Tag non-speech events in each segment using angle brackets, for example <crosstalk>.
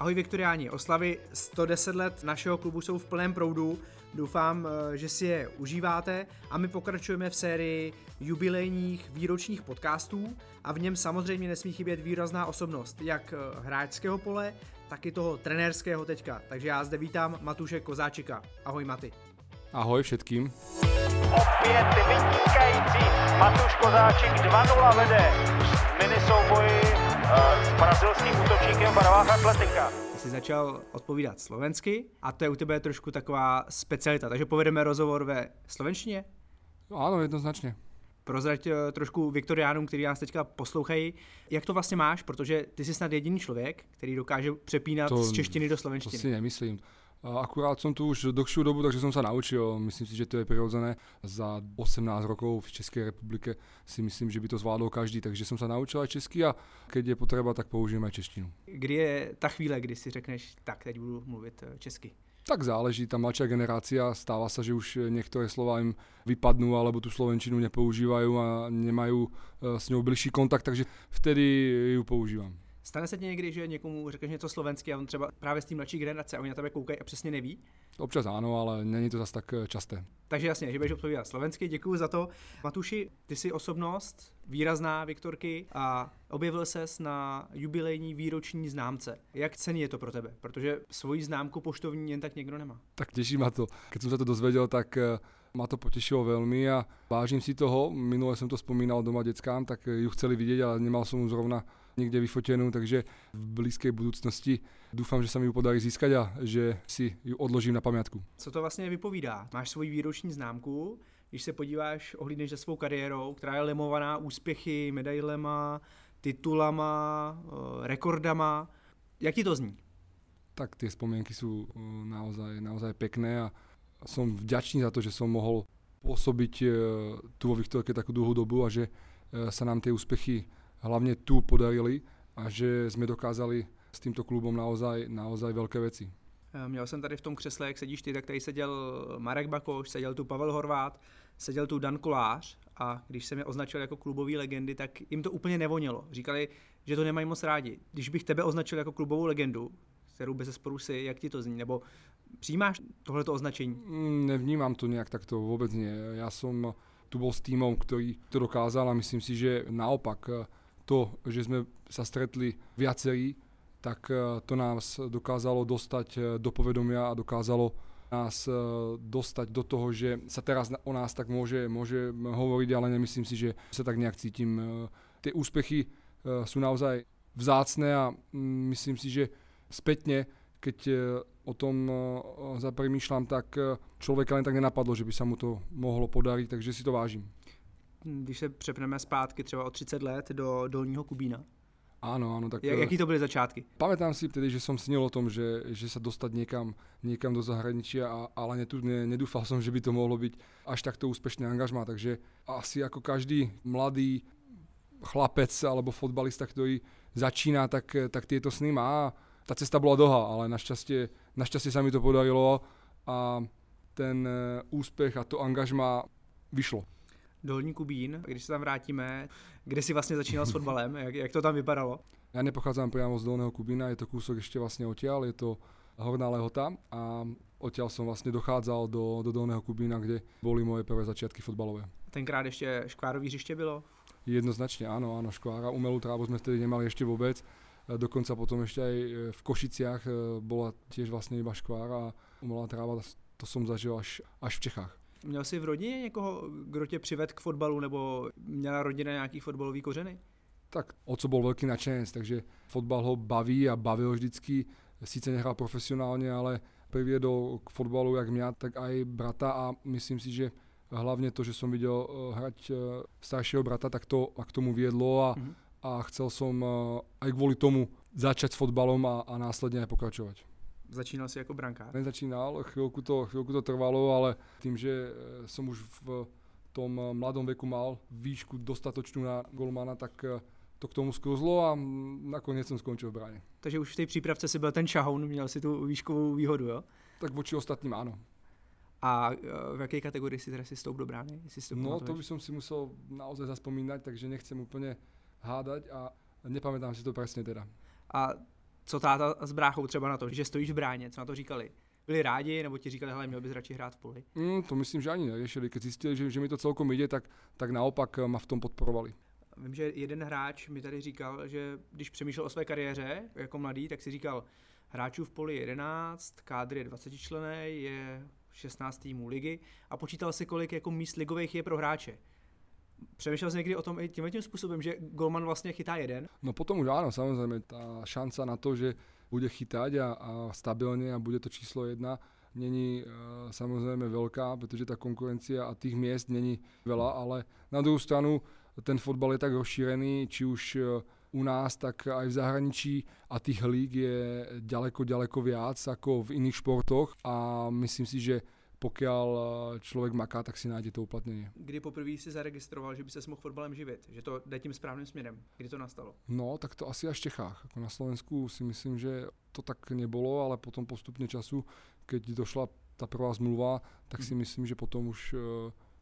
Ahoj Viktoriáni, oslavy 110 let našeho klubu jsou v plném proudu. Doufám, eh, že si je užíváte a my pokračujeme v sérii jubilejních výročních podcastů a v něm samozřejmě nesmí chybět výrazná osobnost, jak eh, hráčského pole, tak i toho trenérského teďka. Takže já zde vítám Matuše Kozáčika. Ahoj Maty. Ahoj všetkým. Opět vynikající Matuš Kozáčik 2-0 vede v minisouboji brazilským útočníkem v barvách Atletika. Ty jsi začal odpovídat slovensky a to je u tebe trošku taková specialita, takže povedeme rozhovor ve slovenštině? Áno, jednoznačně. Prozrať eh, trošku Viktoriánům, kteří nás teďka poslouchají, jak to vlastně máš, protože ty jsi snad jediný člověk, který dokáže přepínat To- z češtiny do To slovenštiny. si nemyslím. Akurát som tu už dlhšiu dobu, takže som sa naučil. Myslím si, že to je prirodzené. Za 18 rokov v Českej republike si myslím, že by to zvládol každý. Takže som sa naučil aj česky a keď je potreba, tak použijem aj češtinu. Kdy je ta chvíle, kdy si řekneš, tak teď budu mluvit eh, česky. Tak záleží, tá mladšia generácia, stáva sa, že už niektoré slova im vypadnú alebo tú slovenčinu nepoužívajú a nemajú e, s ňou bližší kontakt, takže vtedy ju používam. Stane se ti někdy, že někomu řekneš něco slovensky a on třeba právě z té mladší generace a oni na tebe koukají a přesně neví? Občas áno, ale není to zase tak e, časté. Takže jasně, že budeš odpovídat slovensky, děkuji za to. Matuši, ty jsi osobnost, výrazná Viktorky a objevil ses na jubilejní výroční známce. Jak cený je to pro tebe? Protože svoji známku poštovní jen tak někdo nemá. Tak teší ma to. Keď som sa to dozvedel, tak eh, ma to potešilo veľmi a vážim si toho. Minule som to spomínal doma deckám, tak eh, ju chceli vidieť, ale nemal som ju zrovna niekde vyfotenú, takže v blízkej budúcnosti dúfam, že sa mi ju podarí získať a že si ju odložím na pamiatku. Co to vlastně vypovídá? Máš svoji výroční známku, když se podíváš, ohlídneš za svou kariérou, která je lemovaná úspěchy, medailema, titulama, eh, rekordama. Jak ti to zní? Tak tie spomienky sú eh, naozaj, naozaj pekné a som vďačný za to, že som mohol pôsobiť eh, tu vo Viktorke takú dlhú dobu a že sa nám tie úspechy hlavne tu podarili a že sme dokázali s týmto klubom naozaj, naozaj veľké veci. Eh, Měl jsem tady v tom křesle, jak sedíš ty, tak tady seděl Marek Bakoš, seděl tu Pavel Horvát, seděl tu Dan Kolář a když jsem je označil jako klubový legendy, tak jim to úplně nevonilo. Říkali, že to nemají moc rádi. Když bych tebe označil jako klubovou legendu, kterou bez zesporu si, jak ti to zní, nebo přijímáš tohleto označení? Mm, Nevnímam to nejak takto, vôbec nie. Ja som tu bol s týmom, ktorý to dokázal a myslím si, že naopak eh, to, že sme sa stretli viacerí, tak eh, to nás dokázalo dostať eh, do povedomia a dokázalo nás eh, dostať do toho, že sa teraz o nás tak môže, môže hovoriť, ale nemyslím si, že sa tak nejak cítim. Tie úspechy sú naozaj vzácne a mm, myslím si, že spätne, keď o tom zapremýšľam, tak človeka len tak nenapadlo, že by sa mu to mohlo podariť, takže si to vážim. Když se přepneme zpátky třeba o 30 let do Dolního Kubína. Áno, áno, tak Jak, eh, jaký to byly začátky? Pamätám si vtedy, že som snil o tom, že, že sa dostať niekam, niekam do zahraničia, a, ale netu, ne, nedúfal som, že by to mohlo byť až takto úspešné angažmá. Takže asi ako každý mladý chlapec alebo fotbalista, ktorý začína, tak, tak tieto sny má. Tá cesta bola dlhá, ale našťastie, našťastie sa mi to podarilo a ten eh, úspech a to angažmá vyšlo. Dolní Kubín, když se tam vrátíme, kde jsi vlastně začínal s fotbalem, jak, jak to tam vypadalo? Ja nepochádzam priamo z Dolného Kubína, je to kúsok ešte vlastne odtiaľ, je to Horná Lehota a odtiaľ som vlastne dochádzal do, do Dolného Kubína, kde boli moje prvé začiatky fotbalové. Tenkrát ještě škvárový hřiště bylo. Jednoznačne áno, áno, škvára, umelú trávu sme vtedy nemali ešte vôbec. E, Dokonca potom ešte aj e, v Košiciach e, bola tiež vlastne iba škvára a umelá tráva, to som zažil až, až v Čechách. Měl jsi v rodině někoho, kdo tě přived k fotbalu, nebo měla rodina nějaký fotbalový kořeny? Tak oco bol veľký nadšenec, takže fotbal ho baví a bavil vždycky. Sice nehral profesionálne, ale priviedol k fotbalu jak mňa, tak aj brata a myslím si, že hlavne to, že som videl eh, hrať eh, staršieho brata, tak to ma k tomu viedlo a, Mhm. a chcel som eh, aj kvôli tomu začať s fotbalom a, a následne aj pokračovať. Začínal jsi jako brankář. Nezačínal, chvíľku to, chvíľku to trvalo, ale tým, že eh, som už v tom eh, mladom veku mal výšku dostatočnú na golmana, tak eh, to k tomu sklzlo a mm, nakoniec som skončil v bráne. Takže už v té přípravce si byl ten šahoun, měl si tu výškovou výhodu, jo? Tak voči ostatním áno. A v jaké kategorii si teda si stoup do brány? Jestli No to by pamatuješ? som si musel naozaj zaspomínať, takže nechcem úplne hádať a nepamätám si to presne teda. A Co táta s bráchou třeba na to, že stojíš v bráně, co na to říkali? Byli rádi, nebo ti říkali, hele, měl bys radši hrát v poli? Mm, to myslím, že ani neriešili. Keď zjistili, že, že mi to celkom ide, tak, tak naopak ma v tom podporovali. Vím, že jeden hráč mi tady říkal, že když přemýšlel o své kariéře jako mladý, tak si říkal, hráčů v poli 11, kádr je 20 člený, je 16 týmů ligy a počítal si, kolik jako míst ligových je pro hráče. Přemýšlel jsi někdy o tom i tím, tím způsobem, že golman vlastně chytá jeden? No potom už áno, samozrejme, tá šanca na to, že bude chytať a, a stabilne a bude to číslo jedna, není uh, samozrejme veľká, pretože tá konkurencia a tých miest není veľa, ale na druhou stranu ten fotbal je tak rozšírený, či už uh, u nás, tak aj v zahraničí a tých líg je ďaleko, ďaleko viac ako v iných športoch a myslím si, že pokiaľ eh, člověk maká, tak si nájde to uplatnění. Kdy poprvé si zaregistroval, že by se mohl fotbalem živit, že to jde tím správným směrem? Kdy to nastalo? No, tak to asi až v Čechách. Jako na Slovensku si myslím, že to tak nebolo, ale potom postupně času, keď došla ta prvá zmluva, tak si mhm. myslím, že potom už uh,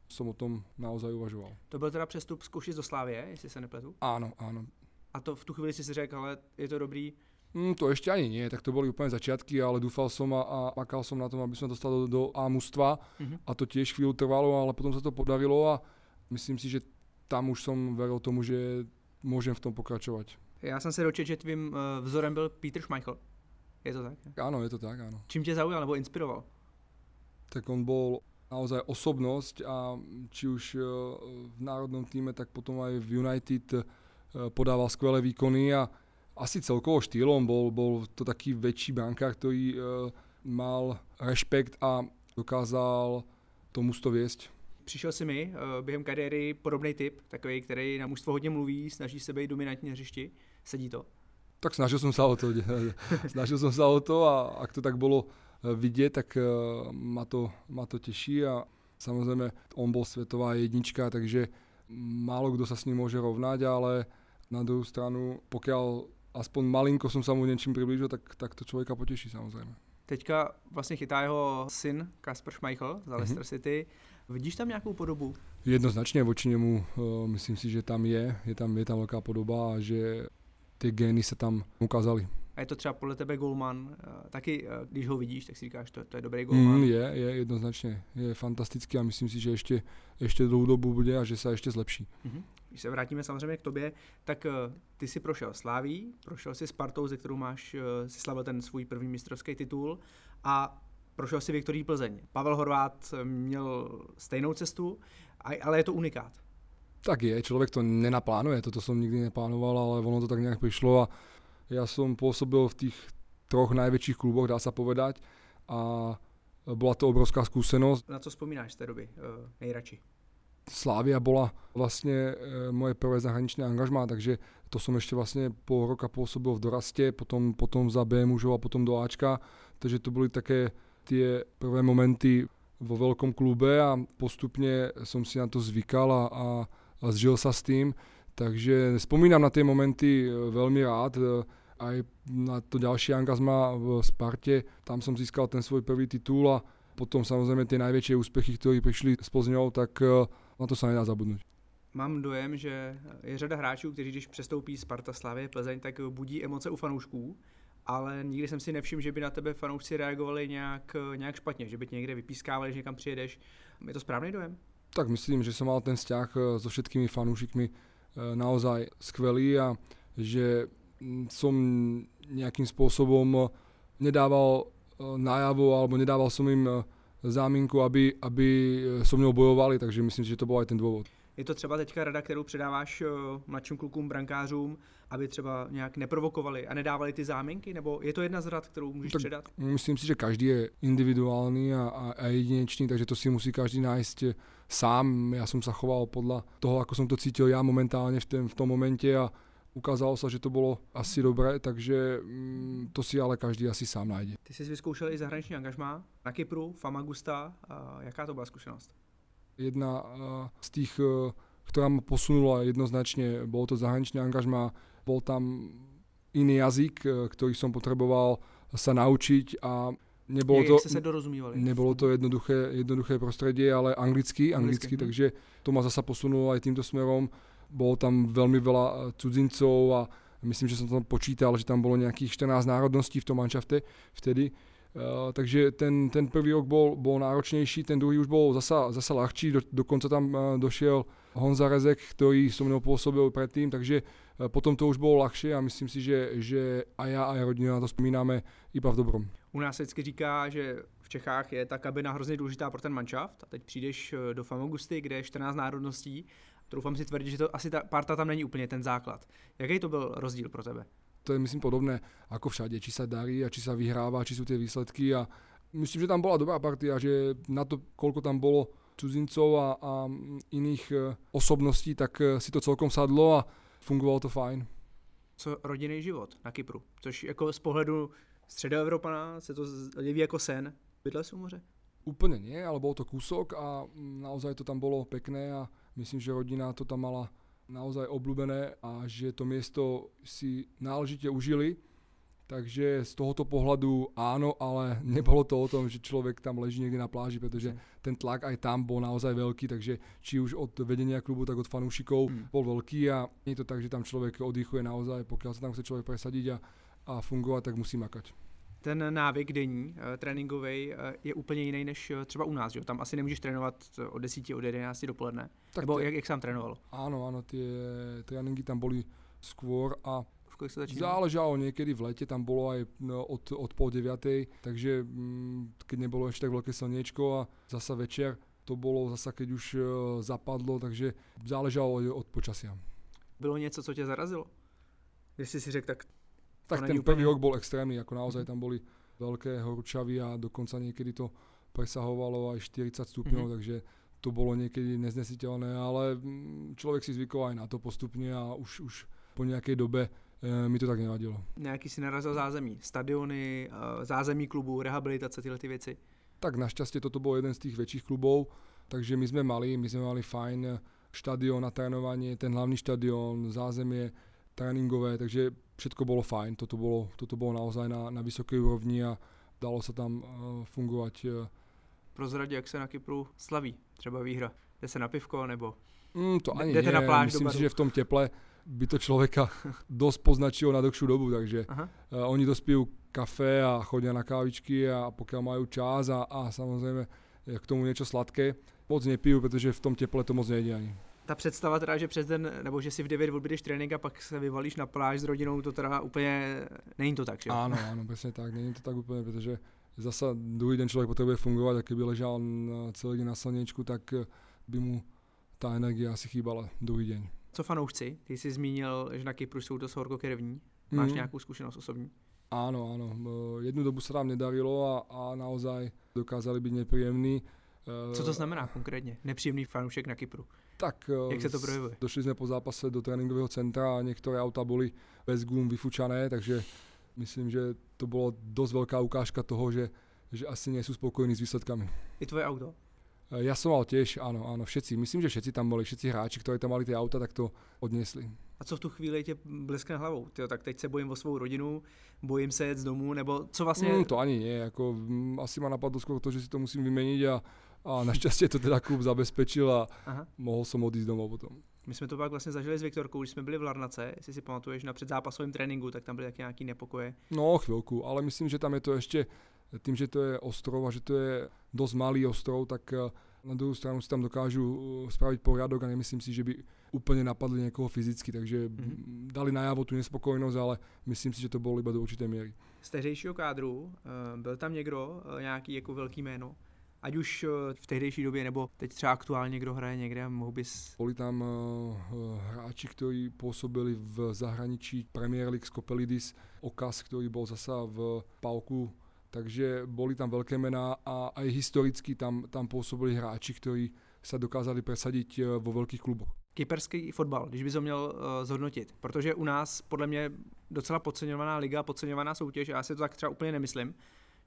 som o tom naozaj uvažoval. To byl teda přestup z Košic do Slávie, jestli se nepletu? Áno, áno. A to v tu chvíli si si řekl, ale je to dobrý, Mm, to ešte ani nie, tak to boli úplne začiatky, ale dúfal som a, a makal som na tom, aby som dostal do, do A mužstva mm-hmm. a to tiež chvíľu trvalo, ale potom sa to podarilo a myslím si, že tam už som veril tomu, že môžem v tom pokračovať. Já jsem se dočetl, že tvým uh, vzorem byl Peter Schmeichel. Je to tak? Áno, je to tak, áno. Čím tě zaujal nebo inspiroval? Tak on bol naozaj osobnosť a či už uh, v národnom týme, tak potom aj v United uh, podával skvelé výkony a asi celkovo štýlom bol, bol to taký väčší brankár, ktorý uh, mal rešpekt a dokázal to mužstvo viesť. Přišel si mi uh, během kariéry podobný typ, takový, který na mužstvo hodně mluví, snaží se být dominantní hřišti. Sedí to? Tak snažil som sa o to. <laughs> snažil som sa o to a ak to tak bolo e, vidieť, tak ma to, ma to teší a samozrejme on bol svetová jednička, takže málo kdo sa s ním môže rovnať, ale na druhou stranu, pokiaľ aspoň malinko som sa mu něčím přiblížil, tak, tak to člověka potěší samozřejmě. Teďka vlastně chytá jeho syn Kasper Schmeichel za Leicester mm-hmm. City. Vidíš tam nějakou podobu? Jednoznačně voči němu uh, myslím si, že tam je, je tam, je tam velká podoba a že ty gény se tam ukázaly. A je to třeba podle tebe golman, eh, taky eh, když ho vidíš, tak si říkáš, to, to je dobrý golman. Mm, je, je jednoznačně, je fantastický a myslím si, že ještě, ještě dlouhou dobu bude a že se ještě zlepší. Mm-hmm. Když se vrátíme samozřejmě k tobě, tak uh, ty si prošel Sláví, prošel si Spartou, ze kterou máš, si slavil ten svůj první mistrovský titul a prošel si Viktorí Plzeň. Pavel Horvát měl stejnou cestu, ale je to unikát. Tak je, člověk to nenaplánuje, toto jsem nikdy neplánoval, ale ono to tak nějak přišlo a já jsem působil v těch troch největších kluboch, dá se povedať a byla to obrovská zkušenost. Na co vzpomínáš z té doby uh, nejradši? Slávia bola vlastne e, moje prvé zahraničné angažmá, takže to som ešte vlastne pol roka pôsobil v doraste, potom, potom za B mužov a potom do Ačka, takže to boli také tie prvé momenty vo veľkom klube a postupne som si na to zvykal a, a, a zžil sa s tým, takže spomínam na tie momenty e, veľmi rád, e, aj na to ďalšie angažma v Sparte, tam som získal ten svoj prvý titul a potom samozrejme tie najväčšie úspechy, ktoré prišli s Plzňou, tak na to se nedá zabudnout. Mám dojem, že je řada hráčů, kteří když přestoupí Sparta, Slavě, Plzeň, tak budí emoce u fanoušků, ale nikdy jsem si nevšiml, že by na tebe fanoušci reagovali nějak, nějak špatně, že by tě někde vypískávali, že někam přijedeš. Je to správný dojem? Tak myslím, že jsem mal ten vzťah eh, so všetkými fanúšikmi eh, naozaj skvelý a že mm, som nejakým spôsobom eh, nedával najavo alebo nedával som im záminku, aby, aby so mnou bojovali, takže myslím že to byl i ten důvod. Je to třeba teďka rada, kterou předáváš eh, mladším klukům, brankářům, aby třeba nějak neprovokovali a nedávali ty záminky, nebo je to jedna z rad, kterou můžeš tak předat? Myslím si, že každý je individuální a, a, a jedinečný, takže to si musí každý nájsť sám. Já jsem se choval podle toho, ako jsem to cítil já momentálně v, tém, v tom momente a Ukázalo se, že to bylo asi dobré, takže mm, to si ale každý asi sám najde. Ty jsi vyzkoušel i zahraniční angažmá na Kypru, Famagusta. Jaká to byla zkušenost? Jedna z těch, e, která mě posunula jednoznačně, bylo to zahraniční angažmá, bol tam iný jazyk, e, který jsem potřeboval se naučit a Nebylo to, se dorozumívali? Nebylo to jednoduché, jednoduché prostředí, ale anglicky, anglicky, anglicky hm. takže to ma zase posunulo aj týmto smerom bolo tam veľmi veľa eh, cudzincov a myslím, že jsem tam počítal, že tam bylo nějakých 14 národností v tom manšafte vtedy, Uh, takže ten, ten prvý rok bol, bol náročnejší, ten druhý už bol zasa, zasa ľahčí, do, dokonca tam uh, došiel Honza Rezek, ktorý so mnou pôsobil predtým, takže potom to už bolo ľahšie a myslím si, že, že aj ja, aj rodina na to vzpomínáme iba v dobrom. U nás se vždycky říká, že v Čechách je ta kabina hrozně důležitá pro ten manšaft a teď přijdeš do Famogusty, kde je 14 národností. Troufám si tvrdit, že to asi ta parta tam není úplně ten základ. Jaký to byl rozdíl pro tebe? to je myslím podobné ako všade, či sa darí a či sa vyhráva, či sú tie výsledky a myslím, že tam bola dobrá partia, že na to, koľko tam bolo cudzincov a, a iných e, osobností, tak si to celkom sadlo a fungovalo to fajn. Co rodinný život na Kypru, což jako z pohledu středoevropana se to jeví jako sen. Bydlel si u moře? Úplne nie, ale bol to kúsok a naozaj to tam bolo pekné a myslím, že rodina to tam mala naozaj obľúbené a že to miesto si náležite užili. Takže z tohoto pohľadu áno, ale nebolo to o tom, že človek tam leží niekde na pláži, pretože ten tlak aj tam bol naozaj veľký, takže či už od vedenia klubu, tak od fanúšikov mm. bol veľký a je to tak, že tam človek oddychuje naozaj, pokiaľ sa tam chce človek presadiť a, a fungovať, tak musí makať ten návyk denní, uh, tréninkový, uh, je úplně jiný než uh, třeba u nás. Že? Tam asi nemůžeš trénovat od 10, od 11 dopoledne. Tak Nebo ty, jak, jak sám trénoval? Áno, áno, tie tréninky tam boli skôr a v se Záležalo niekedy v lete, tam bolo aj no, od, od pol deviatej, takže mm, keď nebolo ešte tak veľké slniečko a zasa večer, to bolo zasa keď už uh, zapadlo, takže záležalo od, od počasia. Bylo něco, co tě zarazilo? Jestli si řekl, tak tak ten prvý rok bol extrémny, ako naozaj tam boli veľké horúčavy a dokonca niekedy to presahovalo aj 40 stupňov, mm-hmm. takže to bolo niekedy neznesiteľné, ale mm, človek si zvykol aj na to postupne a už, už po nejakej dobe e, mi to tak nevadilo. Nejaký si narazil zázemí, stadiony, e, zázemí klubu, rehabilitace, tyhle ty věci? Tak našťastie toto bol jeden z tých väčších klubov, takže my sme mali, my sme mali fajn štadión na trénovanie, ten hlavný štadión, zázemie, tréninkové, takže všetko bolo fajn, toto bolo, toto bolo naozaj na, na vysokej úrovni a dalo sa tam uh, fungovať. Uh, Prozradě, jak se na Kypru slaví třeba výhra? Jde se na pivko nebo mm, to ani jdete nie. na pláž Myslím si, že v tom teple by to človeka <laughs> dosť poznačilo na dlhšiu dobu, takže uh, oni dospijú kafe a chodia na kávičky a pokiaľ majú čas a, a samozrejme k tomu niečo sladké, moc nepijú, pretože v tom teple to moc nejde ani. Ta představa teda, že přes den, nebo že si v 9 odbydeš trénink a pak se vyvalíš na pláž s rodinou, to teda úplně, není to tak, že Áno, áno, presne tak, není to tak úplně, protože zasa druhý den člověk potřebuje fungovat, a keby ležal celý den na slněčku, tak by mu ta energie asi chýbala druhý den. Co fanoušci? Ty jsi zmínil, že na Kypru jsou dost horkokrevní. Máš mm. nějakou zkušenost osobní? Áno, áno. Jednu dobu sa nám nedarilo a, a naozaj dokázali byť nepríjemní. Co to znamená konkrétně? Nepříjemný fanoušek na Kypru? Tak, Jak se to projevuje? Došli jsme po zápase do tréninkového centra a některé auta byly bez gum vyfučané, takže myslím, že to bylo dost velká ukážka toho, že, že asi nejsou spokojení s výsledkami. I tvoje auto? Eh, ja som mal tiež, áno, áno, všetci. Myslím, že všetci tam boli, všetci hráči, ktorí tam mali tie auta, tak to odnesli. A co v tu chvíli tě bleskne hlavou? Tyjo, tak teď se bojím o svou rodinu, bojím se jet z domu, nebo co vlastně? Mm, to ani nie, jako, mm, asi ma napadlo skôr to, že si to musím vymeniť a a <laughs> naštěstí to teda klub zabezpečil a Aha. mohl jsem odjít domů potom. My jsme to pak vlastně zažili s Viktorkou, když jsme byli v Larnace, jestli si pamatuješ na předzápasovém tréninku, tak tam byly taky nějaký nepokoje. No chvilku, ale myslím, že tam je to ještě tím, že to je ostrov a že to je dost malý ostrov, tak eh, na druhou stranu si tam dokážu eh, spravit poriadok a nemyslím si, že by úplně napadli někoho fyzicky, takže mm-hmm. dali najavo tu nespokojnost, ale myslím si, že to bylo iba do určité míry. Z tehdejšího kádru eh, byl tam někdo, nějaký jako velký jméno, ať už v tehdejší době, nebo teď třeba aktuálně, kdo hraje někde, mohl bys... Boli tam uh, hráči, ktorí pôsobili v zahraničí Premier League Skopelidis, Okas, ktorý bol zasa v Pauku, takže boli tam veľké mená a aj historicky tam, tam pôsobili hráči, ktorí sa dokázali presadiť vo veľkých kluboch. Kyperský fotbal, když by to měl uh, zhodnotit, protože u nás podle mě docela podceňovaná liga, podceňovaná soutěž, a já si to tak třeba úplně nemyslím,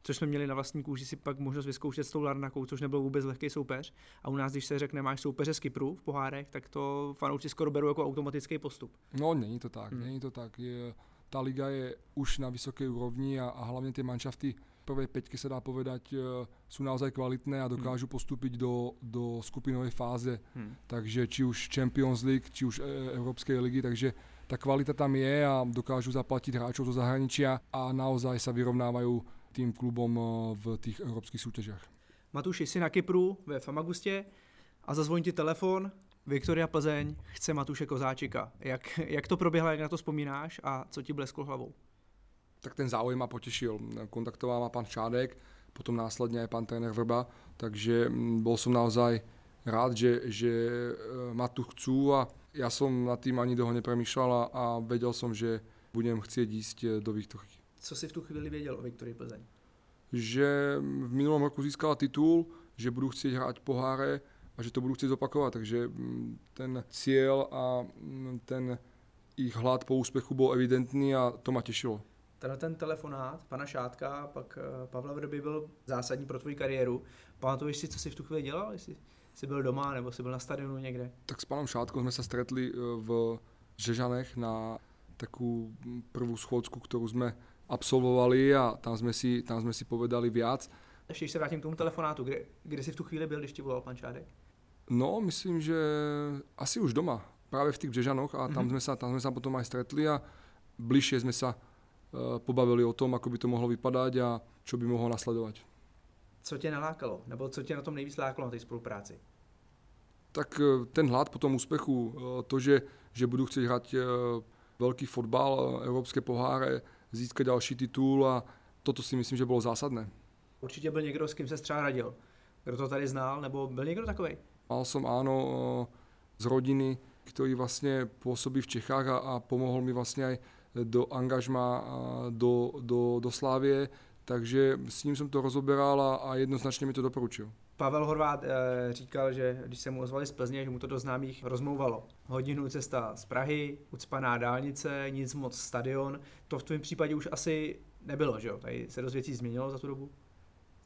což jsme měli na vlastní kůži si pak možnost vyzkoušet s tou Larnakou, což nebyl vůbec lehký soupeř. A u nás, když se řekne, máš soupeře z Kypru v pohárech, tak to fanoušci skoro berou jako automatický postup. No, není to tak, hmm. není to tak. Je, ta liga je už na vysoké úrovni a, a hlavně ty manšafty prvé peťky se dá povedať, sú naozaj kvalitné a dokážu hmm. postúpiť do, do skupinovej fáze. Hmm. Takže či už Champions League, či už e, Európskej ligy, takže tá kvalita tam je a dokážu zaplatiť hráčov zo zahraničia a naozaj sa vyrovnávajú tým klubom eh, v tých európskych súťažiach. Matuši, jsi na Kypru ve Famagustě a zazvoní ti telefon, Viktoria Plzeň chce Matuše Kozáčika. Jak, jak to proběhlo, jak na to vzpomínáš a co ti blesklo hlavou? Tak ten záujem ma potešil. Kontaktoval ma pán Šádek, potom následne aj pán tréner Vrba, takže mm, bol som naozaj rád, že, že e, ma tu chcú a ja som nad tým ani dlho nepremýšľal a, a vedel som, že budem chcieť ísť e, do Viktorky. Co si v tu chvíli věděl o Viktorii Plzeň? Že v minulom roku získala titul, že budu chcieť hrať poháre a že to budu chcieť zopakovat, takže mm, ten cieľ a mm, ten ich hlad po úspechu byl evidentní a to ma těšilo. Tenhle ten telefonát pana Šátka, pak eh, Pavla Vrby byl zásadní pro tvoji kariéru. Pamatuješ si, co jsi v tu chvíli dělal? Jestli jsi byl doma nebo jsi byl na stadionu někde? Tak s panem Šátkom jsme se stretli eh, v Žežanech na takú prvú schôdzku, ktorú sme absolvovali a tam jsme si, tam sme si povedali viac. Ještě když se vrátím k tomu telefonátu, kde, kde jsi v tu chvíli byl, když ti volal pan Šádek? No, myslím, že asi už doma, práve v tých Břežanoch a tam, mm-hmm. sme sa, tam sme sa potom aj stretli a bližšie sme sa uh, pobavili o tom, ako by to mohlo vypadať a čo by mohlo nasledovať. Co tě nalákalo? Nebo co tě na tom nejvíc lákalo na té spolupráci? Tak uh, ten hlad po tom úspechu, uh, to, že, že budu chcieť hrať veľký fotbal, európske poháre, získat další titul a toto si myslím, že bylo zásadné. Určitě byl někdo, s kým se třeba radil. Kdo to tady znal, nebo byl někdo takový? Mal som áno z rodiny, ktorý vlastne pôsobí v Čechách a, a pomohol mi vlastne aj do angažma do, do, do Slávie, takže s ním jsem to rozoberal a, a jednoznačně mi to doporučil. Pavel Horvát e, říkal, že když se mu ozvali z Plzně, že mu to do známých rozmouvalo. Hodinu cesta z Prahy, ucpaná dálnice, nic moc stadion. To v tvém případě už asi nebylo, že jo? Tady se dost věcí změnilo za tu dobu?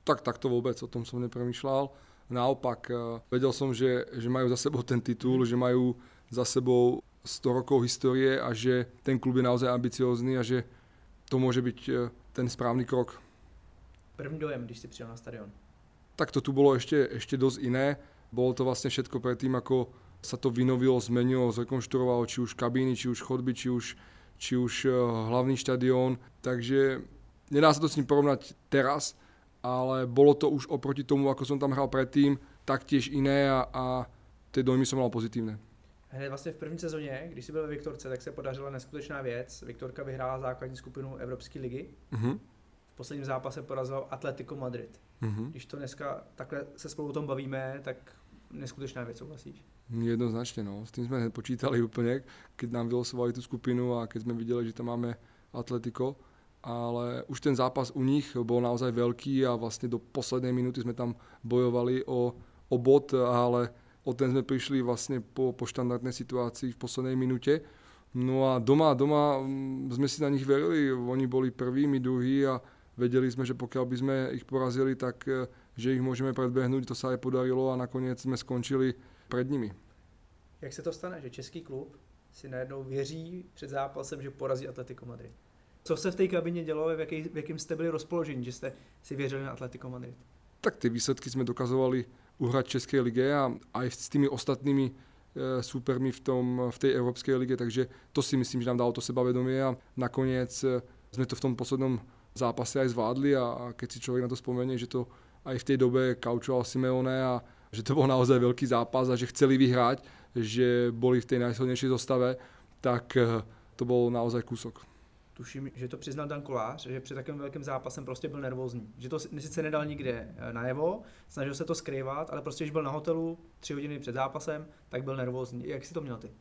Tak, tak to vůbec, o tom jsem nepremýšlel. Naopak, eh, vedel som, že, že majú za sebou ten titul, že majú za sebou 100 rokov historie a že ten klub je naozaj ambiciózny a že to môže byť eh, ten správny krok. První dojem, když si přijel na stadion? Tak to tu bolo ešte, ešte dosť iné. Bolo to vlastne všetko predtým, ako sa to vynovilo, zmenilo, zrekonštruovalo, či už kabíny, či už chodby, či už, či už eh, hlavný štadión. Takže nedá sa to s ním porovnať teraz, ale bolo to už oproti tomu, ako som tam hral predtým, taktiež iné a, a ty dojmy som mal pozitívne. Hned vlastně v první sezóně, když jsi byl ve Viktorce, tak se podařila neskutečná věc. Viktorka vyhrála základní skupinu Evropské ligy. Uh-huh. V posledním zápase porazil Atletico Madrid. Uh-huh. Když to dneska takhle se spolu o tom bavíme, tak neskutečná věc, souhlasíš? Jednoznačně, no. S tím jsme počítali úplně, keď nám vylosovali tu skupinu a keď jsme viděli, že tam máme Atletico ale už ten zápas u nich bol naozaj veľký a vlastne do poslednej minúty sme tam bojovali o, o bod, ale o ten sme prišli vlastne po, po štandardnej situácii v poslednej minúte. No a doma, doma mm, sme si na nich verili, oni boli prví, my druhí a vedeli sme, že pokiaľ by sme ich porazili, tak e, že ich môžeme predbehnúť, to sa aj podarilo a nakoniec sme skončili pred nimi. Jak se to stane, že český klub si najednou věří před zápasem, že porazí Atletico Madrid? Co se v té kabině dělo, v, jaký, v jakém jste byli rozpoložení, že jste si věřili na Atletico Madrid? Tak ty výsledky jsme dokazovali uhrať České lige a aj s tými ostatnými e, supermi v, tom, v tej Európskej lige, takže to si myslím, že nám dalo to sebavedomie a nakoniec e, sme to v tom poslednom zápase aj zvládli a, a keď si človek na to spomenie, že to aj v tej dobe kaučoval Simeone a že to bol naozaj veľký zápas a že chceli vyhrať, že boli v tej najsilnejšej zostave, tak e, to bol naozaj kúsok tuším, že to přiznal Dan Kolář, že před takovým velkým zápasem prostě byl nervózní. Že to sice nedal nikde eh, najevo, snažil se to skrývat, ale prostě, když byl na hotelu tři hodiny před zápasem, tak byl nervózní. Jak si to měl ty?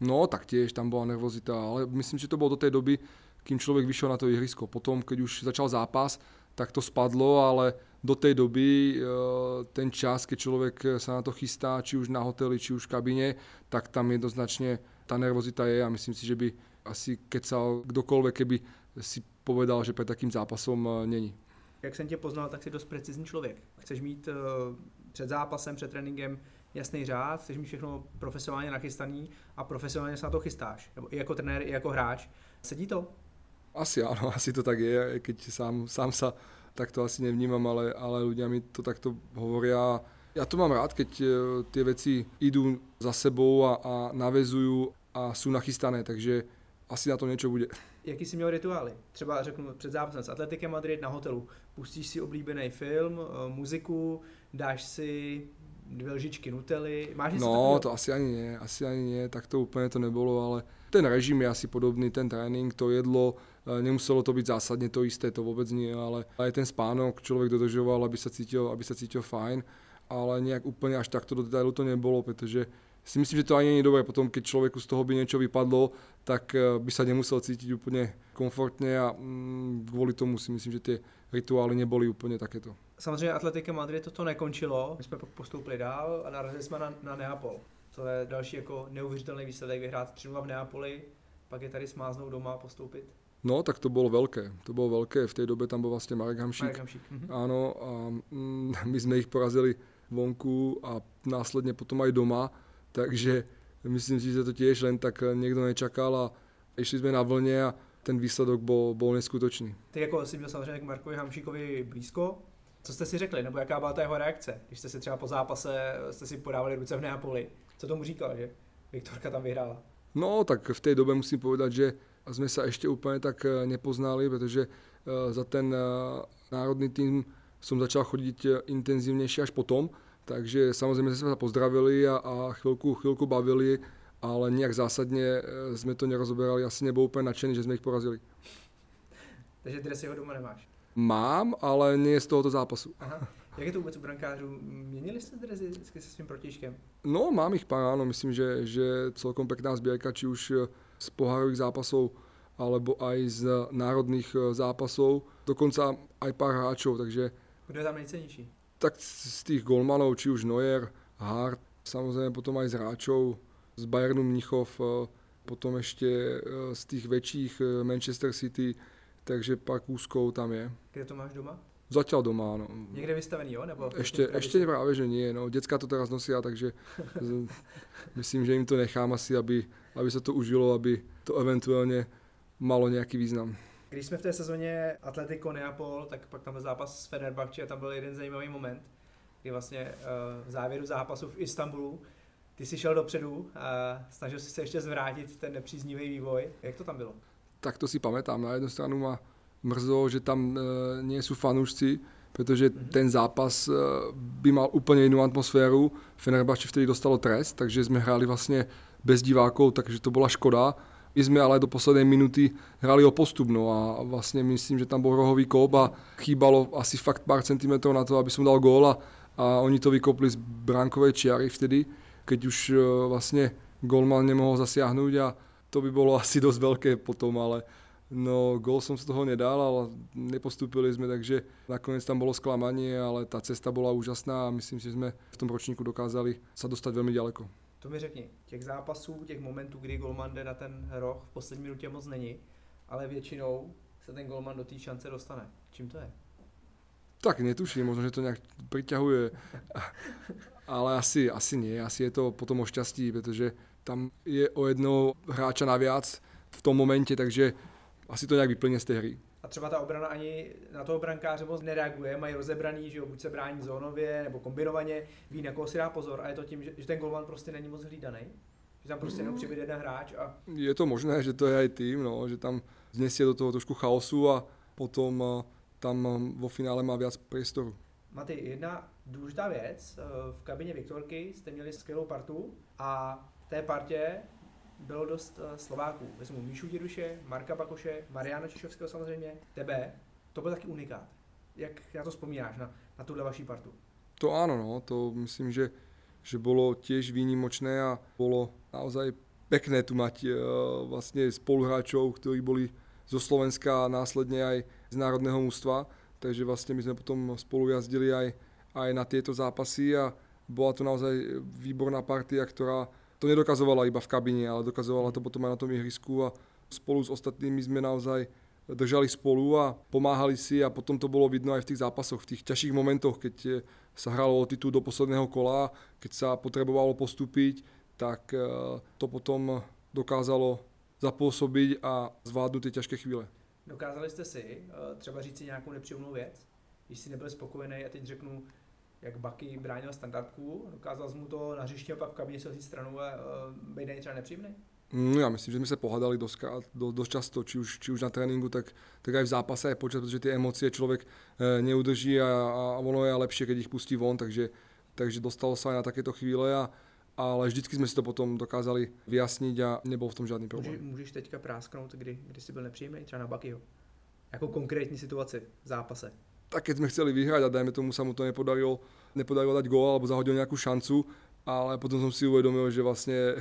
No, tak tiež tam bola nervozita, ale myslím, že to bolo do tej doby, kým človek vyšiel na to ihrisko. Potom, keď už začal zápas, tak to spadlo, ale do tej doby eh, ten čas, keď človek sa na to chystá, či už na hoteli, či už v kabine, tak tam jednoznačne tá nervozita je a myslím si, že by asi kecal kdokoľvek, keby si povedal, že pred takým zápasom eh, není. Jak jsem tě poznal, tak jsi dost precizní člověk. Chceš mít uh, před zápasem, před tréninkem jasný řád, chceš mít všechno profesionálně nachystaný a profesionálně se na to chystáš. Nebo i jako trenér, i jako hráč. Sedí to? Asi áno, <laughs> asi to tak je, keď sám, sám sa takto asi nevnímam, ale, ale ľudia mi to takto hovoria. Ja to mám rád, keď eh, tie veci idú za sebou a, a navezujú a jsou nachystané, takže asi na to něco bude. Jaký jsi měl rituály? Třeba řeknu před zápasem s Atletikem Madrid na hotelu. Pustíš si oblíbený film, eh, muziku, dáš si dvě lžičky Nutely, máš něco No, takového? to asi ani nie, asi ani nie, tak to úplně to nebylo, ale ten režim je asi podobný, ten trénink, to jedlo, eh, nemuselo to být zásadně to isté, to vůbec nie, ale aj ten spánok člověk dodržoval, aby se cítil, aby se cítil fajn, ale nějak úplně až takto do detailu to nebylo, protože si myslím, že to ani není dobré potom, keď člověku z toho by něco vypadlo, tak eh, by se nemusel cítit úplně komfortně a mm, kvůli tomu si myslím, že ty rituály neboli úplně takéto. Samozřejmě Atletika Madrid toto nekončilo, my jsme pak postoupili dál a narazili jsme na, na Neapol. To je další jako neuvěřitelný výsledek, vyhrát 3 v Neapoli, pak je tady smáznout doma a postoupit. No, tak to bylo velké, to bylo velké, v té době tam byl vlastně Marek Hamšík, Marek Hamšík. Mhm. Áno, a mm, <laughs> my sme ich porazili vonku a následne potom aj doma, takže myslím si, že to tiež len tak niekto nečakal a išli sme na vlne a ten výsledok bol, bol neskutočný. Ty jako jsi měl samozřejmě k Markovi Hamšíkovi blízko. Co jste si řekli, nebo jaká byla ta jeho reakce, když jste si třeba po zápase jste si podávali ruce v Neapoli? Co tomu říkal, že Viktorka tam vyhrála? No, tak v tej dobe musím povedať, že sme sa ešte úplne tak eh, nepoznali, pretože eh, za ten eh, národný tým som začal chodiť eh, intenzívnejšie až potom, takže samozrejme sme sa pozdravili a, a chvíľku, chvíľku bavili, ale nejak zásadne eh, sme to nerozoberali, asi nebol úplne nadšený, že sme ich porazili. Takže dres jeho doma nemáš. Mám, ale nie z tohoto zápasu. Aha. Jak je to vůbec u brankářů? Měnili jste dresy vždycky se svým protižkem? No, mám ich pár, áno, myslím, že, že celkom pekná zbierka, či už eh, z pohárových zápasov, alebo aj z národných eh, zápasov, dokonca aj pár hráčov, takže Kdo je tam nejcennější? Tak z tých golmanov, či už Neuer, Hart, samozrejme potom aj z hráčov z Bayernu Mnichov, eh, potom ešte eh, z tých väčších eh, Manchester City, takže pár kúskov tam je. Kde to máš doma? Zatiaľ doma, áno. Někde vystavený, jo? Nebo Ešte, ešte práve, že nie. No, decka to teraz nosia, takže myslím, že im to nechám asi, aby, aby sa to užilo, aby to eventuálne malo nejaký význam. Když jsme v té sezóně Atletico Neapol, tak pak tam byl zápas s Fenerbahce a tam byl jeden zajímavý moment, kdy vlastně eh, v závěru zápasu v Istanbulu ty si šel dopředu a snažil si se ještě zvrátit ten nepříznivý vývoj. Jak to tam bylo? Tak to si pamätám. Na jednu stranu ma mrzelo, že tam e, nie sú fanúšci, pretože Mhm. ten zápas e, by mal úplne inú atmosféru. Fenerbahce vtedy dostalo trest, takže sme hrali vlastne bez divákov, takže to bola škoda. My sme ale do poslednej minuty hrali o postup, no a vlastne myslím, že tam bol rohový kop a chýbalo asi fakt pár centimetrov na to, aby som dal gól a, oni to vykopli z bránkovej čiary vtedy, keď už e, vlastne golman nemohol zasiahnuť a to by bolo <laughs> asi dosť veľké potom, ale no gól som z toho nedal, ale nepostúpili sme, takže nakoniec tam bolo sklamanie, ale tá cesta bola úžasná a myslím si, že sme v tom ročníku dokázali sa dostať veľmi ďaleko. To mi řekni, těch zápasů, těch momentů, kdy golman jde na ten roh v poslední minutě moc není, ale většinou se ten golman do té šance dostane. Čím to je? Tak netuším, možno, že to nejak priťahuje, ale asi, asi nie, asi je to potom o šťastí, pretože tam je o jednoho hráča naviac v tom momente, takže asi to nejak vyplně z té hry. A třeba ta obrana ani na toho brankáře moc nereaguje, mají rozebraný, že jo, buď se brání zónově nebo kombinovaně, ví na koho si dá pozor a je to tím, že, že ten golman prostě není moc hlídaný. Že tam prostě jenom přibyde jeden hráč a Je to možné, že to je aj tým, no, že tam znesie do toho trošku chaosu a potom eh, tam eh, vo finále má viac priestoru. Maty, jedna důležitá věc, eh, v kabině Viktorky jste měli skvělou partu a v té partě bylo dost eh, Slováků. Vezmu Míšu Děduše, Marka Bakoše, Mariana Čišovského samozřejmě, tebe. To byl taky unikát. Jak na to vzpomínáš, na, na tuhle vaší partu? To áno, no, to myslím, že, že bolo tiež výnimočné a bolo naozaj pekné tu mať e, vlastne spoluhráčov, ktorí boli zo Slovenska a následne aj z národného mústva. Takže vlastne my sme potom spolu jazdili aj, aj na tieto zápasy a bola to naozaj výborná partia, ktorá to nedokazovala iba v kabine, ale dokazovala to potom aj na tom ihrisku a spolu s ostatnými sme naozaj držali spolu a pomáhali si a potom to bolo vidno aj v tých zápasoch, v tých ťažších momentoch, keď eh, sa hralo o titul do posledného kola, keď sa potrebovalo postúpiť, tak eh, to potom dokázalo zapôsobiť a zvládnuť tie ťažké chvíle. Dokázali jste si eh, třeba říct si nějakou nepříjemnou věc, když si nebyl spokojený a teď řeknu, jak Baky bránil standardku, dokázal jsi mu to na hřišti a pak v kabině se stranu a uh, být na třeba nepříjemný? No, já myslím, že jsme se pohádali dost, dost, dost často, či už, či už na tréninku, tak, tak aj v zápase aj počas, protože ty emoce člověk e, neudrží a, a ono je lepší, když ich pustí von, takže, takže dostalo se na takéto chvíle a, ale vždycky jsme si to potom dokázali vyjasnit a nebyl v tom žádný problém. Můžeš, můžeš teďka prásknout, kdy, kdy jsi byl nepříjemný, třeba na Bakyho? Jako konkrétní situaci v zápase? Tak keď jsme chceli vyhrát a dajme tomu sa mu to nepodarilo, nepodarilo dať gól alebo zahodil nějakou šancu, ale potom jsem si uvědomil, že vlastně e,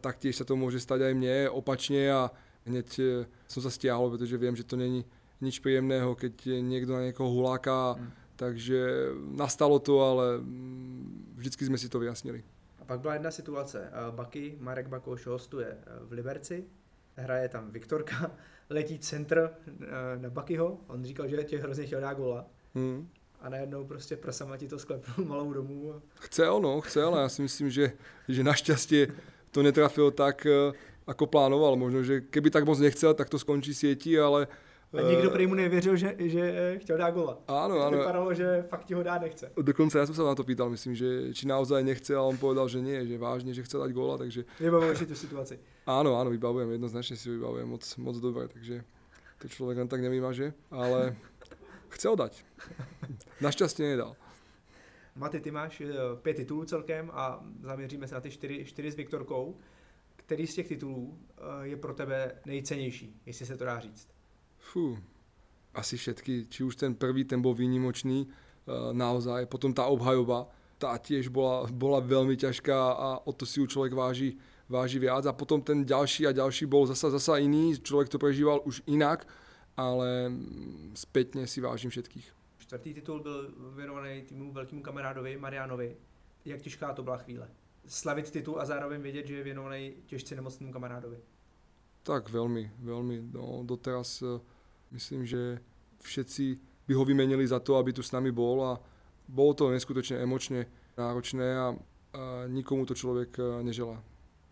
taktiež se to může stát aj mně opačně a hneď e, jsem se stiahol, protože vím, že to není nič příjemného, keď někdo na někoho huláká, hmm. takže nastalo to, ale mm, vždycky jsme si to vyjasnili. A pak byla jedna situace. Baky, Marek Bakoš hostuje v Liberci, hraje tam Viktorka, letí centr na Bakyho, on říkal, že tě hrozně chtěl dát gola. Hmm a najednou prostě prasama ti to sklepnul malou domů. A... Chce ono, chce, ale já si myslím, že, že naštěstí to netrafilo tak, eh, jako plánoval. Možno, že keby tak moc nechcel, tak to skončí sietí, ale a nikdo prý mu nevěřil, že, že chtěl dát gola. Ano, ano. Vypadalo, že fakt ti ho dát nechce. Dokonce já jsem se na to pýtal, myslím, že či naozaj nechce, a on povedal, že nie, že vážně, že chce dát gola, takže... Vybavuješ si tu situaci. Ano, ano, vybavujem, jednoznačně si vybavujem moc, moc dobře, takže to člověk len tak nevymaže, ale chcel dať. Naštěstí nedal. Maty, ty máš eh, pět titulů celkem a zaměříme se na ty čtyři, čtyři s Viktorkou. Který z těch titulů eh, je pro tebe nejcennější, jestli se to dá říct? Fú, asi všetky, či už ten prvý, ten byl výnimočný, eh, naozaj, potom ta obhajoba, tá tiež bola, bola veľmi ťažká a o to si ju človek váži, váži viac a potom ten ďalší a ďalší bol zasa, zasa iný, človek to prežíval už inak, ale zpětně si vážím všetkých. Čtvrtý titul byl věnovaný týmu velkému kamarádovi Marianovi. Jak těžká to byla chvíle? Slavit titul a zároveň vědět, že je věnovaný těžce nemocnému kamarádovi. Tak velmi, velmi. No, doteraz uh, myslím, že všetci by ho vymenili za to, aby tu s nami bol a bolo to neskutočne emočne náročné a, a nikomu to člověk uh, neželá.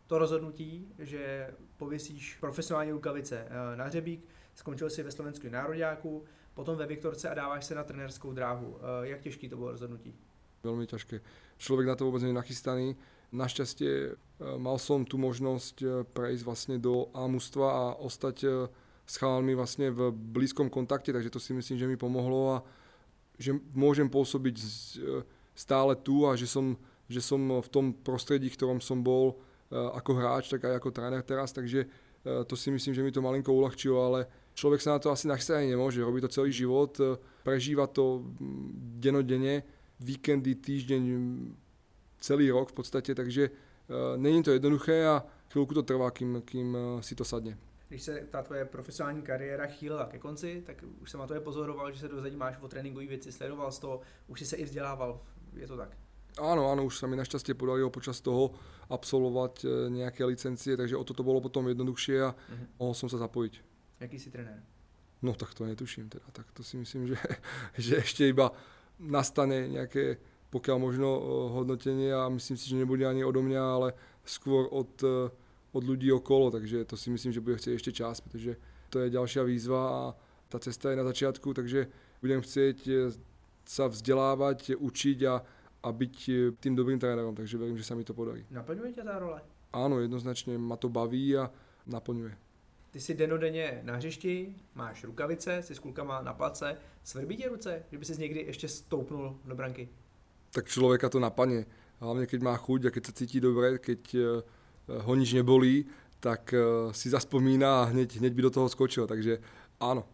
To rozhodnutí, že pověsíš profesionální rukavice uh, na hřebík, skončil si ve slovenském nároďáku, potom ve Viktorce a dáváš se na trenérskou dráhu. Eh, jak těžký to bylo rozhodnutí? Velmi těžké. Člověk na to vůbec není nachystaný. Naštěstí eh, mal som tu možnost eh, prejsť vlastně do A a ostať s chalami vlastně v blízkom kontakte, takže to si myslím, že mi pomohlo a že môžem pôsobiť stále tu a že som, že som v tom prostredí, v ktorom som bol ako hráč, tak aj ako tréner teraz, takže to si myslím, že mi to malinko uľahčilo, ale člověk se na to asi nachystat nemůže, robí to celý život, eh, prežívá to mm, denodenne, víkendy, týždeň, celý rok v podstatě, takže není to jednoduché a chvilku to trvá, kým, kým uh, si to sadne. Když se ta tvoje profesionální kariéra chýlila ke konci, tak už jsem na to je pozoroval, že se dozajímáš o tréninkové věci, sledoval z toho, už si se i vzdělával, je to tak? Áno, áno, už sa mi našťastie podarilo počas toho absolvovať nejaké licencie, takže o toto bolo potom jednoduchšie a uh-huh. mohol som sa zapojiť. Jaký jsi trenér? No tak to netuším teda, tak to si myslím, že, <laughs> že ještě iba nastane nějaké, pokiaľ možno eh, hodnotenie a myslím si, že nebude ani odo mňa, ale skôr od, eh, od ľudí okolo, takže to si myslím, že bude chcieť ešte čas, protože to je ďalšia výzva a ta cesta je na začiatku, takže budem chcieť eh, sa vzdelávať, učiť a, a byť tým dobrým trénerom, takže verím, že sa mi to podarí. Naplňuje ťa tá role? Áno, jednoznačne ma to baví a naplňuje. Ty jsi denodenně na hřišti, máš rukavice, jsi s klukama na place, svrbí tě ruce, že by si někdy ještě stoupnul do branky? Tak člověka to napadne. Hlavně keď má chuť a keď se cítí dobře, keď uh, ho nič nebolí, tak uh, si zaspomíná a hneď, hneď by do toho skočil, takže ano.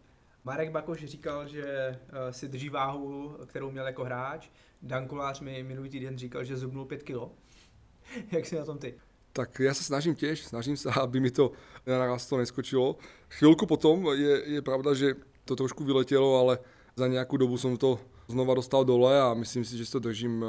Marek Bakoš říkal, že uh, si drží váhu, kterou měl jako hráč. Dan Kolář mi minulý týden říkal, že zubnul 5 kilo. <laughs> Jak jsi na tom ty? tak já se snažím těž, snažím se, <laughs> aby mi to naraz to neskočilo. Chvilku potom je, je pravda, že to trošku vyletělo, ale za nějakou dobu jsem to znova dostal dole a myslím si, že to držím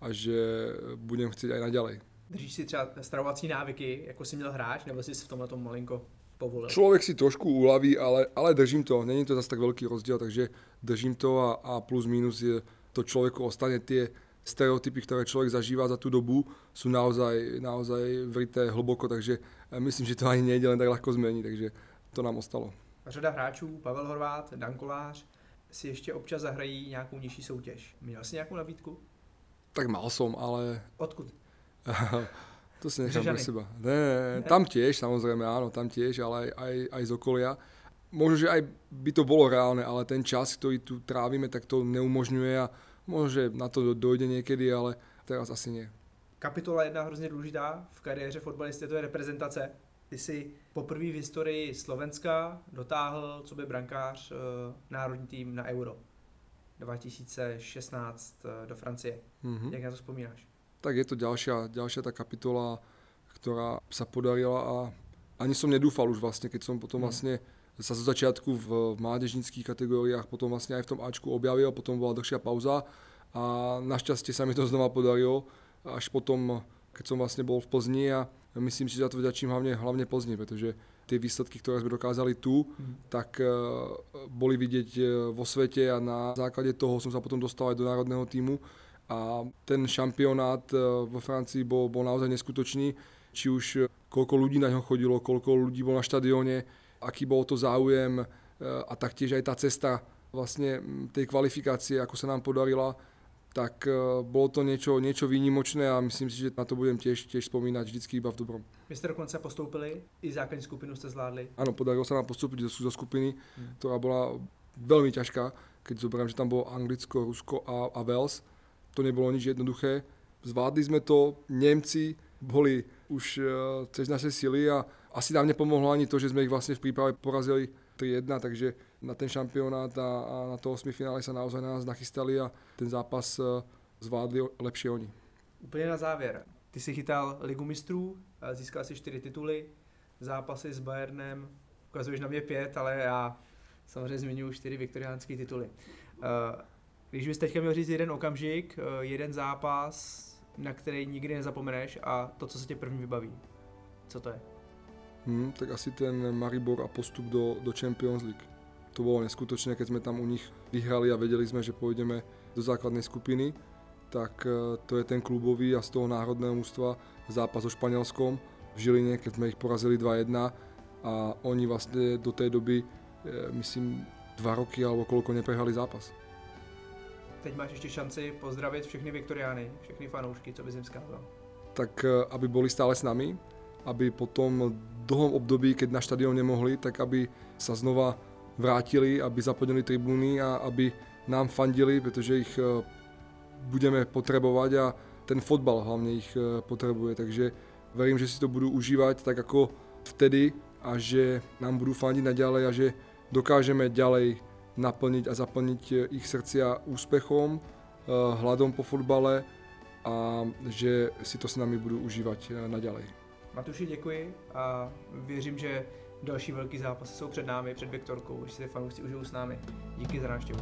a že budem chtít i naďalej. Držíš si třeba stravovací návyky, jako jsi měl hráč, nebo jsi v tomhle tom malinko povolil? Člověk si trošku ulaví, ale, ale držím to. Není to zase tak velký rozdíl, takže držím to a, a plus minus je to člověku ostane tie stereotypy, které člověk zažívá za tu dobu, jsou naozaj, naozaj vrité hluboko, takže eh, myslím, že to ani nejde len tak ľahko změnit, takže to nám ostalo. Řada hráčů, Pavel Horvát, Dan Kolář, si ještě občas zahrají nějakou nižší soutěž. Měl jsi nějakou nabídku? Tak mal som, ale... Odkud? <laughs> To si nechám pre seba. Ne, tam tiež, samozrejme, áno, tam tiež, ale aj, aj, aj z okolia. Možno, že aj by to bolo reálne, ale ten čas, ktorý tu trávime, tak to neumožňuje a možno, že na to dojde niekedy, ale teraz asi nie. Kapitola jedna hrozně důležitá v kariéře fotbalisty, to je reprezentace. Ty jsi poprvé v historii Slovenska dotáhl, co by brankář, eh, národní tým na Euro 2016 eh, do Francie. Mm-hmm. Jak na to vzpomínáš? Tak je to ďalšia, ďalšia tá kapitola, ktorá sa podarila a ani som nedúfal už vlastne, keď som potom mm. vlastne sa zo začiatku v, v mládežnických kategóriách, potom vlastne aj v tom Ačku objavil, potom bola dlhšia pauza a našťastie sa mi to znova podarilo, až potom, keď som vlastne bol v Plzni a myslím si, že za to vďačím hlavne, hlavne Plzni, pretože tie výsledky, ktoré sme dokázali tu, mm. tak uh, boli vidieť e, vo svete a na základe toho som sa potom dostal aj do národného týmu a ten šampionát uh, vo Francii bol, bol naozaj neskutočný, či už koľko ľudí na ňo chodilo, koľko ľudí bol na štadióne, aký bol to záujem a taktiež aj tá cesta vlastne tej kvalifikácie, ako sa nám podarila, tak e, bolo to niečo, niečo výnimočné a myslím si, že na to budem tiež, tiež spomínať vždycky iba v dobrom. Vy ste dokonce postoupili, i základní skupinu ste zvládli? Áno, podarilo sa nám postúpiť do, do skupiny, hmm. ktorá bola veľmi ťažká, keď zoberiem, že tam bolo Anglicko, Rusko a, a Wales. To nebolo nič jednoduché. Zvládli sme to, Nemci boli už uh, cez naše sily a asi nám nepomohlo ani to, že sme ich vlastne v príprave porazili 3-1, takže na ten šampionát a, a na to osmi finále sa naozaj na nás nachystali a ten zápas uh, zvládli lepšie oni. Úplně na závěr. Ty si chytal ligu mistrů, získal si čtyři tituly, zápasy s Bayernem, ukazuješ na mě pět, ale já samozřejmě zmiňuji čtyři viktoriánské tituly. Eh, když bys teďka měl říct jeden okamžik, eh, jeden zápas, na který nikdy nezapomeneš a to, co se tě první vybaví. Co to je? Hmm, tak asi ten Maribor a postup do, do Champions League. To bolo neskutočné, keď sme tam u nich vyhrali a vedeli sme, že pôjdeme do základnej skupiny, tak e, to je ten klubový a z toho národného mústva zápas so Španielskom v Žiline, keď sme ich porazili 2-1 a oni vlastne do tej doby, e, myslím, dva roky alebo koľko neprehrali zápas teď máš ještě šanci pozdravit všechny Viktoriány, všechny fanoušky, co bys jim zkázal? Tak eh, aby boli stále s nami, aby po tom dlhom období, keď na štadión nemohli, tak aby sa znova vrátili, aby zaplnili tribúny a aby nám fandili, pretože ich eh, budeme potrebovať a ten fotbal hlavne ich eh, potrebuje. Takže verím, že si to budú užívať tak ako vtedy a že nám budú fandiť naďalej a že dokážeme ďalej naplniť a zaplniť eh, ich srdcia úspechom, eh, hladom po fotbale a že si to s nami budú užívať eh, naďalej. Matuši, děkuji a věřím, že Další velký zápasy jsou před námi, před Viktorkou, už si fanoušci užijou s námi. Díky za návštěvu.